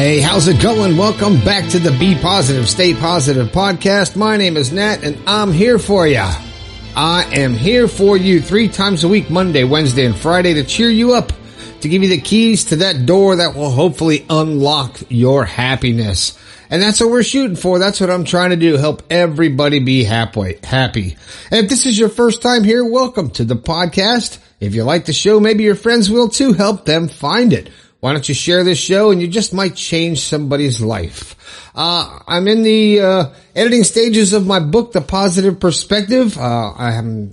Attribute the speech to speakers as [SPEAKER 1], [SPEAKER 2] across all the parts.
[SPEAKER 1] Hey, how's it going? Welcome back to the Be Positive, Stay Positive podcast. My name is Nat and I'm here for you. I am here for you three times a week, Monday, Wednesday, and Friday to cheer you up, to give you the keys to that door that will hopefully unlock your happiness. And that's what we're shooting for. That's what I'm trying to do. Help everybody be happy. Happy. And if this is your first time here, welcome to the podcast. If you like the show, maybe your friends will too. Help them find it. Why don't you share this show and you just might change somebody's life? Uh, I'm in the uh, editing stages of my book, The Positive Perspective. Uh, I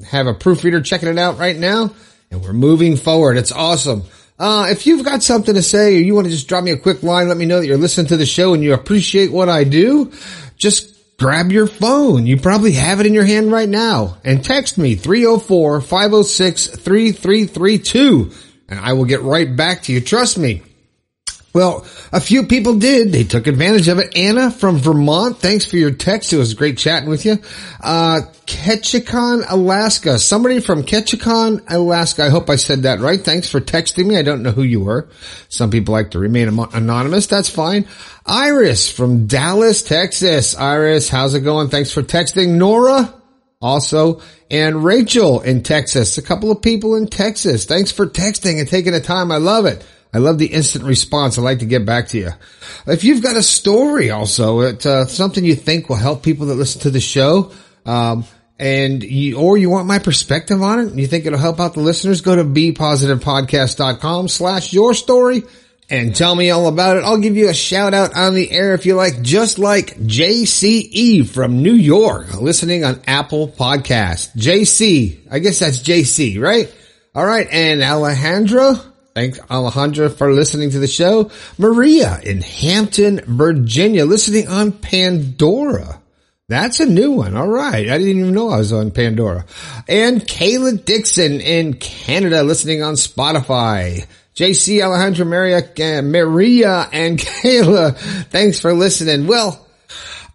[SPEAKER 1] have a proofreader checking it out right now, and we're moving forward. It's awesome. Uh, if you've got something to say or you want to just drop me a quick line, let me know that you're listening to the show and you appreciate what I do. Just grab your phone. You probably have it in your hand right now and text me 304-506-3332 and I will get right back to you. Trust me. Well, a few people did. They took advantage of it. Anna from Vermont, thanks for your text. It was great chatting with you. Uh, Ketchikan, Alaska. Somebody from Ketchikan, Alaska. I hope I said that right. Thanks for texting me. I don't know who you were. Some people like to remain anonymous. That's fine. Iris from Dallas, Texas. Iris, how's it going? Thanks for texting. Nora, also, and Rachel in Texas. A couple of people in Texas. Thanks for texting and taking the time. I love it. I love the instant response. I like to get back to you. If you've got a story also, it's uh, something you think will help people that listen to the show, um, and you, or you want my perspective on it, and you think it'll help out the listeners, go to bepositivepodcast.com slash your story and tell me all about it. I'll give you a shout out on the air if you like, just like JCE from New York, listening on Apple Podcast. JC, I guess that's JC, right? All right. And Alejandra, Thanks, Alejandra, for listening to the show. Maria in Hampton, Virginia, listening on Pandora. That's a new one. All right. I didn't even know I was on Pandora. And Kayla Dixon in Canada, listening on Spotify. JC, Alejandra, Maria, uh, Maria, and Kayla, thanks for listening. Well,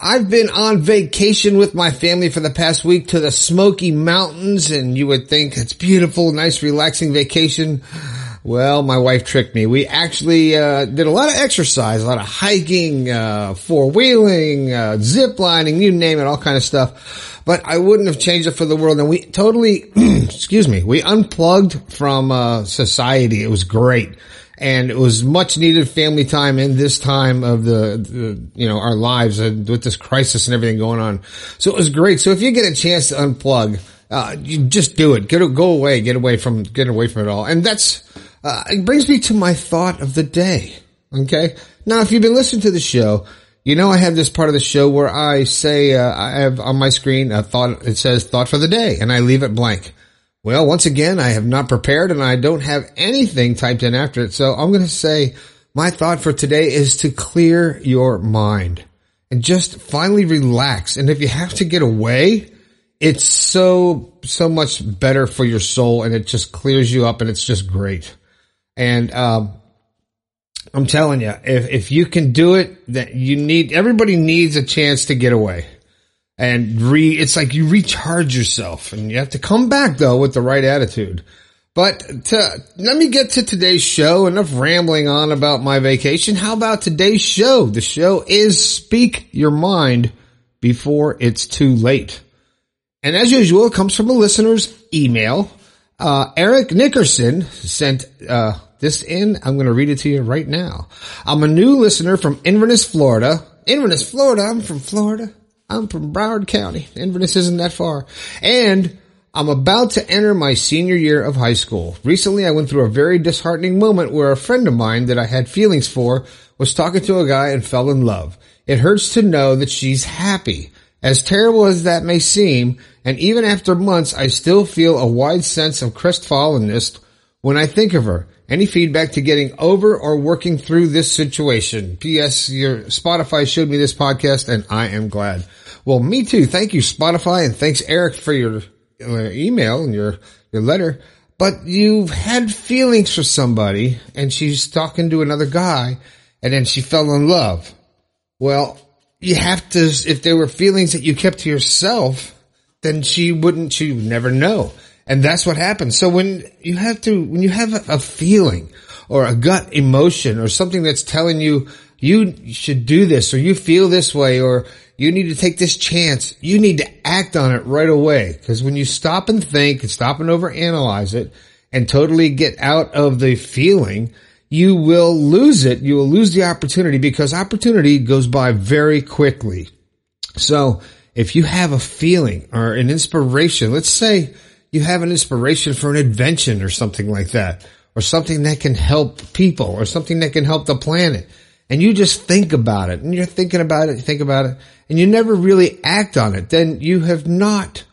[SPEAKER 1] I've been on vacation with my family for the past week to the Smoky Mountains, and you would think it's beautiful, nice, relaxing vacation. Well, my wife tricked me. We actually uh, did a lot of exercise, a lot of hiking, uh, four wheeling, uh, zip lining, you name it, all kind of stuff. But I wouldn't have changed it for the world. And we totally, excuse me, we unplugged from uh, society. It was great. And it was much needed family time in this time of the, the you know, our lives with this crisis and everything going on. So it was great. So if you get a chance to unplug, uh, you just do it. Get go away. Get away from get away from it all. And that's uh, it brings me to my thought of the day. Okay. Now, if you've been listening to the show, you know I have this part of the show where I say uh, I have on my screen a thought. It says thought for the day, and I leave it blank. Well, once again, I have not prepared, and I don't have anything typed in after it. So I'm going to say my thought for today is to clear your mind and just finally relax. And if you have to get away, it's so so much better for your soul, and it just clears you up, and it's just great. And, um, I'm telling you, if, if you can do it, that you need, everybody needs a chance to get away and re, it's like you recharge yourself and you have to come back though with the right attitude. But to, let me get to today's show. Enough rambling on about my vacation. How about today's show? The show is speak your mind before it's too late. And as usual, it comes from a listener's email. Uh, Eric Nickerson sent, uh, this in. I'm going to read it to you right now. I'm a new listener from Inverness, Florida. Inverness, Florida. I'm from Florida. I'm from Broward County. Inverness isn't that far. And I'm about to enter my senior year of high school. Recently, I went through a very disheartening moment where a friend of mine that I had feelings for was talking to a guy and fell in love. It hurts to know that she's happy. As terrible as that may seem, and even after months, I still feel a wide sense of crestfallenness when I think of her. Any feedback to getting over or working through this situation? P.S. Your Spotify showed me this podcast and I am glad. Well, me too. Thank you, Spotify, and thanks, Eric, for your uh, email and your, your letter. But you've had feelings for somebody and she's talking to another guy and then she fell in love. Well, you have to, if there were feelings that you kept to yourself, then she wouldn't, she would never know. And that's what happens. So when you have to, when you have a, feeling or a gut emotion or something that's telling you, you should do this or you feel this way or you need to take this chance. You need to act on it right away. Cause when you stop and think and stop and overanalyze it and totally get out of the feeling, you will lose it. You will lose the opportunity because opportunity goes by very quickly. So if you have a feeling or an inspiration, let's say you have an inspiration for an invention or something like that, or something that can help people or something that can help the planet. And you just think about it and you're thinking about it, you think about it and you never really act on it. Then you have not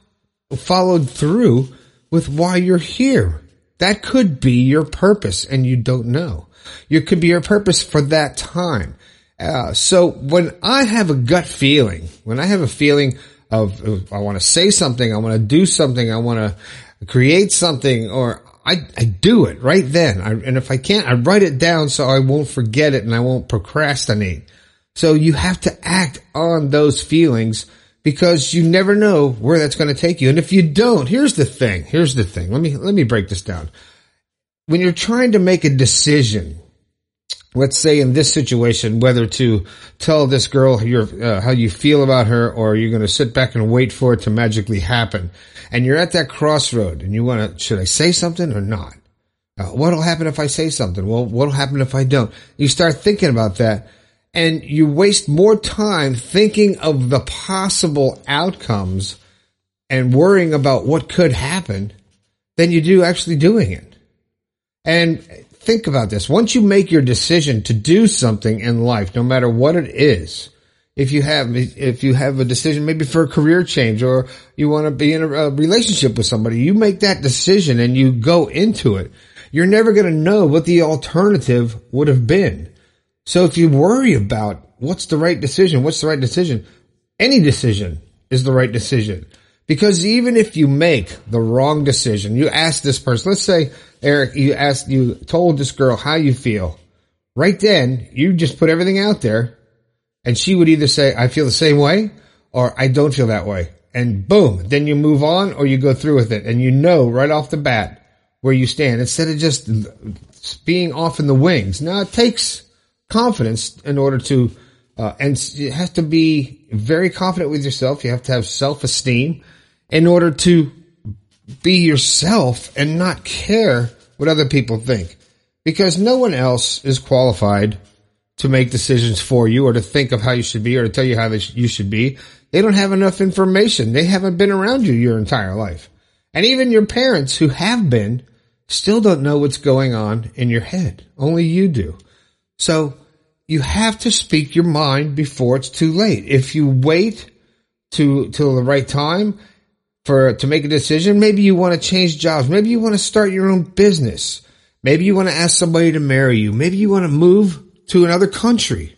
[SPEAKER 1] followed through with why you're here. That could be your purpose and you don't know. You could be your purpose for that time. Uh, so when I have a gut feeling, when I have a feeling of, of I want to say something, I want to do something, I want to create something, or I, I do it right then. I, and if I can't, I write it down so I won't forget it and I won't procrastinate. So you have to act on those feelings because you never know where that's going to take you. And if you don't, here's the thing. Here's the thing. Let me, let me break this down. When you're trying to make a decision, let's say in this situation, whether to tell this girl your, uh, how you feel about her or you're going to sit back and wait for it to magically happen. And you're at that crossroad and you want to, should I say something or not? Uh, what'll happen if I say something? Well, what'll happen if I don't? You start thinking about that and you waste more time thinking of the possible outcomes and worrying about what could happen than you do actually doing it. And think about this. Once you make your decision to do something in life, no matter what it is, if you have, if you have a decision maybe for a career change or you want to be in a, a relationship with somebody, you make that decision and you go into it. You're never going to know what the alternative would have been. So if you worry about what's the right decision, what's the right decision, any decision is the right decision. Because even if you make the wrong decision, you ask this person, let's say, Eric, you asked, you told this girl how you feel. Right then, you just put everything out there and she would either say, I feel the same way or I don't feel that way. And boom, then you move on or you go through with it and you know right off the bat where you stand instead of just being off in the wings. Now it takes confidence in order to, uh, and you have to be very confident with yourself. You have to have self-esteem in order to be yourself and not care what other people think. Because no one else is qualified to make decisions for you or to think of how you should be or to tell you how you should be. They don't have enough information. They haven't been around you your entire life. And even your parents who have been still don't know what's going on in your head. Only you do. So you have to speak your mind before it's too late. If you wait to till the right time, for to make a decision. Maybe you want to change jobs. Maybe you want to start your own business. Maybe you want to ask somebody to marry you. Maybe you want to move to another country.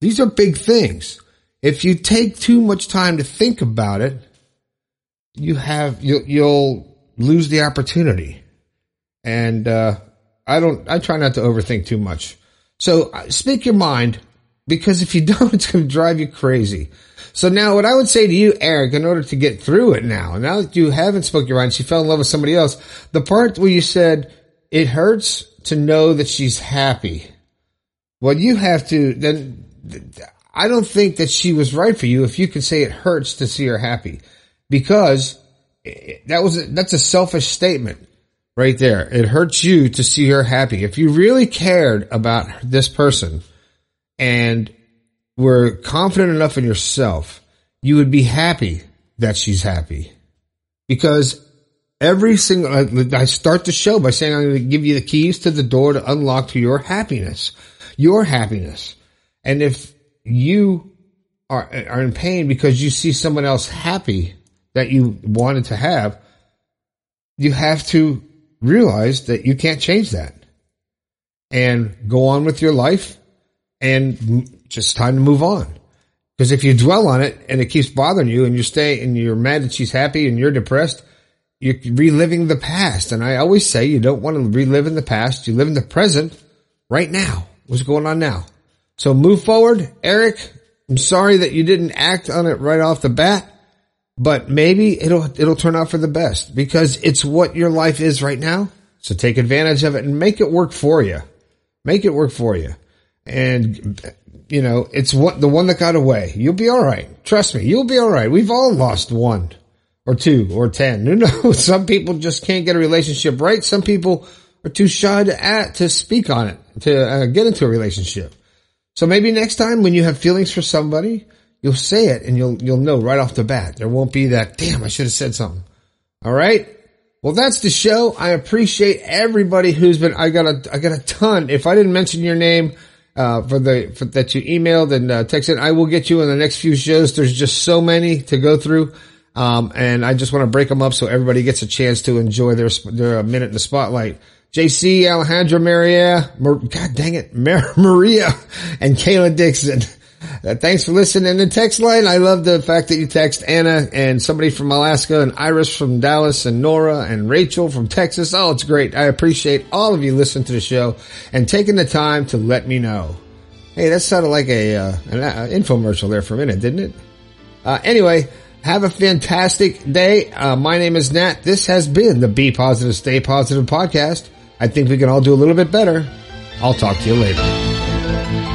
[SPEAKER 1] These are big things. If you take too much time to think about it, you have you'll, you'll lose the opportunity. And uh, I don't. I try not to overthink too much. So uh, speak your mind because if you don't, it's going to drive you crazy. So now what I would say to you, Eric, in order to get through it now, now that you haven't spoke your mind, she fell in love with somebody else, the part where you said, it hurts to know that she's happy. Well, you have to, then, I don't think that she was right for you if you could say it hurts to see her happy because eh, eh, that was, a, that's a selfish statement right there. It hurts you to see her happy. If you really cared about this person and were confident enough in yourself, you would be happy that she's happy. Because every single, I start the show by saying I'm going to give you the keys to the door to unlock to your happiness, your happiness. And if you are, are in pain because you see someone else happy that you wanted to have, you have to realize that you can't change that and go on with your life and just time to move on. Because if you dwell on it and it keeps bothering you and you stay and you're mad that she's happy and you're depressed, you're reliving the past. And I always say you don't want to relive in the past. You live in the present right now. What's going on now? So move forward. Eric, I'm sorry that you didn't act on it right off the bat, but maybe it'll, it'll turn out for the best because it's what your life is right now. So take advantage of it and make it work for you. Make it work for you. And you know, it's what the one that got away. You'll be all right. Trust me, you'll be all right. We've all lost one or two or 10. Who knows? Some people just can't get a relationship right. Some people are too shy to act, to speak on it, to uh, get into a relationship. So maybe next time when you have feelings for somebody, you'll say it and you'll, you'll know right off the bat. There won't be that, damn, I should have said something. All right. Well, that's the show. I appreciate everybody who's been, I got a, I got a ton. If I didn't mention your name, uh, for the, for, that you emailed and uh, texted, I will get you in the next few shows. There's just so many to go through. Um, and I just want to break them up so everybody gets a chance to enjoy their, their minute in the spotlight. JC, Alejandra, Maria, Mar- God dang it, Mar- Maria and Kayla Dixon. Uh, thanks for listening in the text line. I love the fact that you text Anna and somebody from Alaska and Iris from Dallas and Nora and Rachel from Texas. Oh, it's great. I appreciate all of you listening to the show and taking the time to let me know. Hey, that sounded like a, uh, an uh, infomercial there for a minute, didn't it? Uh, anyway, have a fantastic day. Uh, my name is Nat. This has been the Be Positive, Stay Positive podcast. I think we can all do a little bit better. I'll talk to you later.